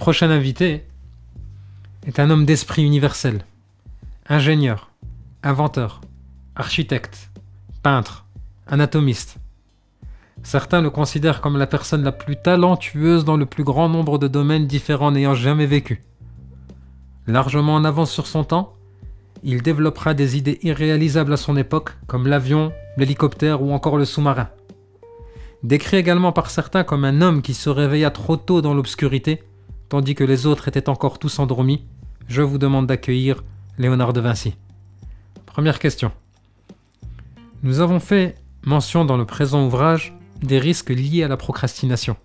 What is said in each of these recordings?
prochain invité est un homme d'esprit universel, ingénieur, inventeur, architecte, peintre, anatomiste. Certains le considèrent comme la personne la plus talentueuse dans le plus grand nombre de domaines différents n'ayant jamais vécu. Largement en avance sur son temps, il développera des idées irréalisables à son époque, comme l'avion, l'hélicoptère ou encore le sous-marin. Décrit également par certains comme un homme qui se réveilla trop tôt dans l'obscurité, tandis que les autres étaient encore tous endormis, je vous demande d'accueillir Léonard de Vinci. Première question. Nous avons fait mention dans le présent ouvrage des risques liés à la procrastination.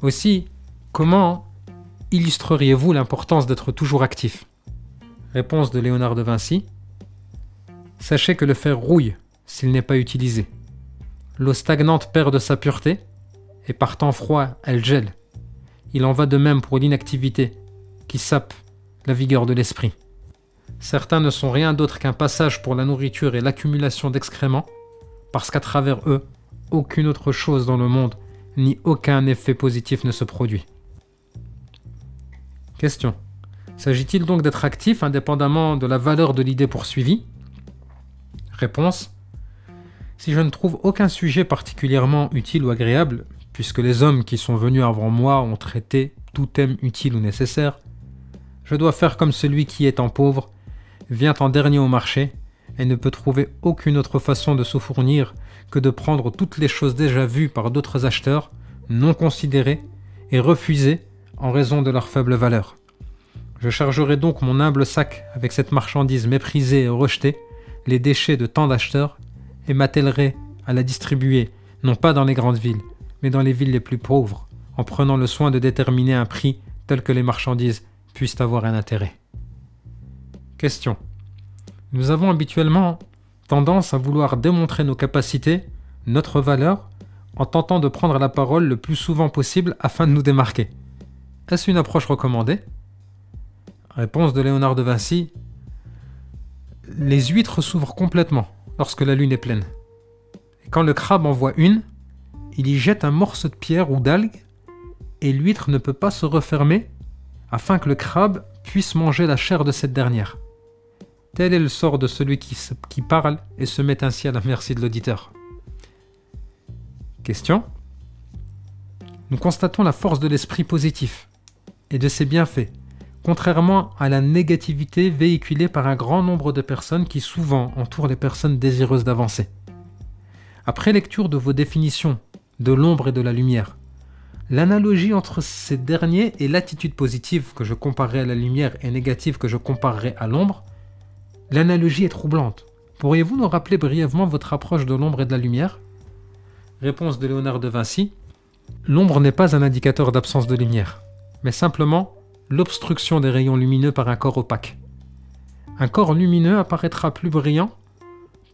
Aussi, comment illustreriez-vous l'importance d'être toujours actif? Réponse de Léonard de Vinci. Sachez que le fer rouille s'il n'est pas utilisé. L'eau stagnante perd de sa pureté, et par temps froid, elle gèle. Il en va de même pour l'inactivité, qui sape la vigueur de l'esprit. Certains ne sont rien d'autre qu'un passage pour la nourriture et l'accumulation d'excréments, parce qu'à travers eux, aucune autre chose dans le monde, ni aucun effet positif ne se produit. Question. S'agit-il donc d'être actif indépendamment de la valeur de l'idée poursuivie? Réponse. Si je ne trouve aucun sujet particulièrement utile ou agréable, puisque les hommes qui sont venus avant moi ont traité tout thème utile ou nécessaire, je dois faire comme celui qui, étant pauvre, vient en dernier au marché et ne peut trouver aucune autre façon de se fournir que de prendre toutes les choses déjà vues par d'autres acheteurs, non considérées et refusées en raison de leur faible valeur. Je chargerai donc mon humble sac avec cette marchandise méprisée et rejetée, les déchets de tant d'acheteurs, et m'attellerai à la distribuer, non pas dans les grandes villes, mais dans les villes les plus pauvres, en prenant le soin de déterminer un prix tel que les marchandises puissent avoir un intérêt. Question. Nous avons habituellement tendance à vouloir démontrer nos capacités, notre valeur, en tentant de prendre la parole le plus souvent possible afin de nous démarquer. Est-ce une approche recommandée? Réponse de Léonard de Vinci. Les huîtres s'ouvrent complètement lorsque la lune est pleine. Et quand le crabe en voit une, il y jette un morceau de pierre ou d'algue, et l'huître ne peut pas se refermer afin que le crabe puisse manger la chair de cette dernière. Tel est le sort de celui qui, parle et se met ainsi à la merci de l'auditeur. Question. Nous constatons la force de l'esprit positif et de ses bienfaits, contrairement à la négativité véhiculée par un grand nombre de personnes qui souvent entourent les personnes désireuses d'avancer. Après lecture de vos définitions de l'ombre et de la lumière, l'analogie entre ces derniers et l'attitude positive que je comparerai à la lumière et négative que je comparerai à l'ombre L'analogie est troublante. Pourriez-vous nous rappeler brièvement votre approche de l'ombre et de la lumière? Réponse de Léonard de Vinci. L'ombre n'est pas un indicateur d'absence de lumière, mais simplement l'obstruction des rayons lumineux par un corps opaque. Un corps lumineux apparaîtra plus brillant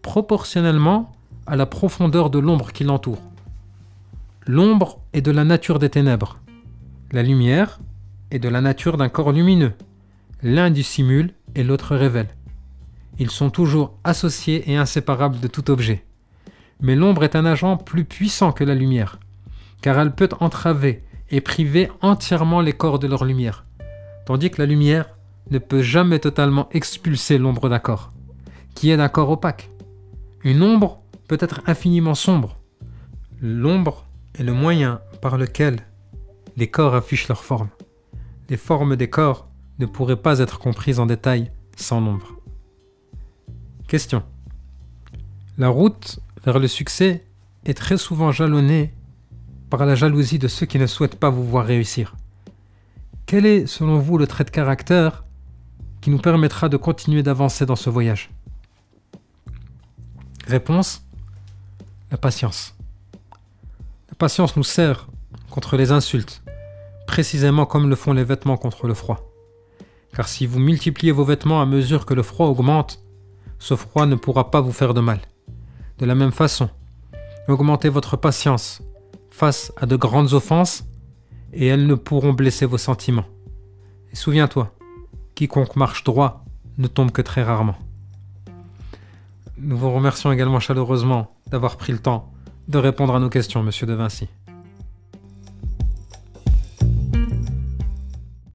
proportionnellement à la profondeur de l'ombre qui l'entoure. L'ombre est de la nature des ténèbres. La lumière est de la nature d'un corps lumineux. L'un dissimule et l'autre révèle. Ils sont toujours associés et inséparables de tout objet. Mais l'ombre est un agent plus puissant que la lumière, car elle peut entraver et priver entièrement les corps de leur lumière, tandis que la lumière ne peut jamais totalement expulser l'ombre d'un corps, qui est d'un corps opaque. Une ombre peut être infiniment sombre. L'ombre est le moyen par lequel les corps affichent leur forme. Les formes des corps ne pourraient pas être comprises en détail sans l'ombre. Question. La route vers le succès est très souvent jalonnée par la jalousie de ceux qui ne souhaitent pas vous voir réussir. Quel est, selon vous, le trait de caractère qui nous permettra de continuer d'avancer dans ce voyage? Réponse La patience. Patience nous sert contre les insultes, précisément comme le font les vêtements contre le froid. Car si vous multipliez vos vêtements à mesure que le froid augmente, ce froid ne pourra pas vous faire de mal. De la même façon, augmentez votre patience face à de grandes offenses et elles ne pourront blesser vos sentiments. Et souviens-toi, quiconque marche droit ne tombe que très rarement. Nous vous remercions également chaleureusement d'avoir pris le temps de répondre à nos questions, monsieur De Vinci.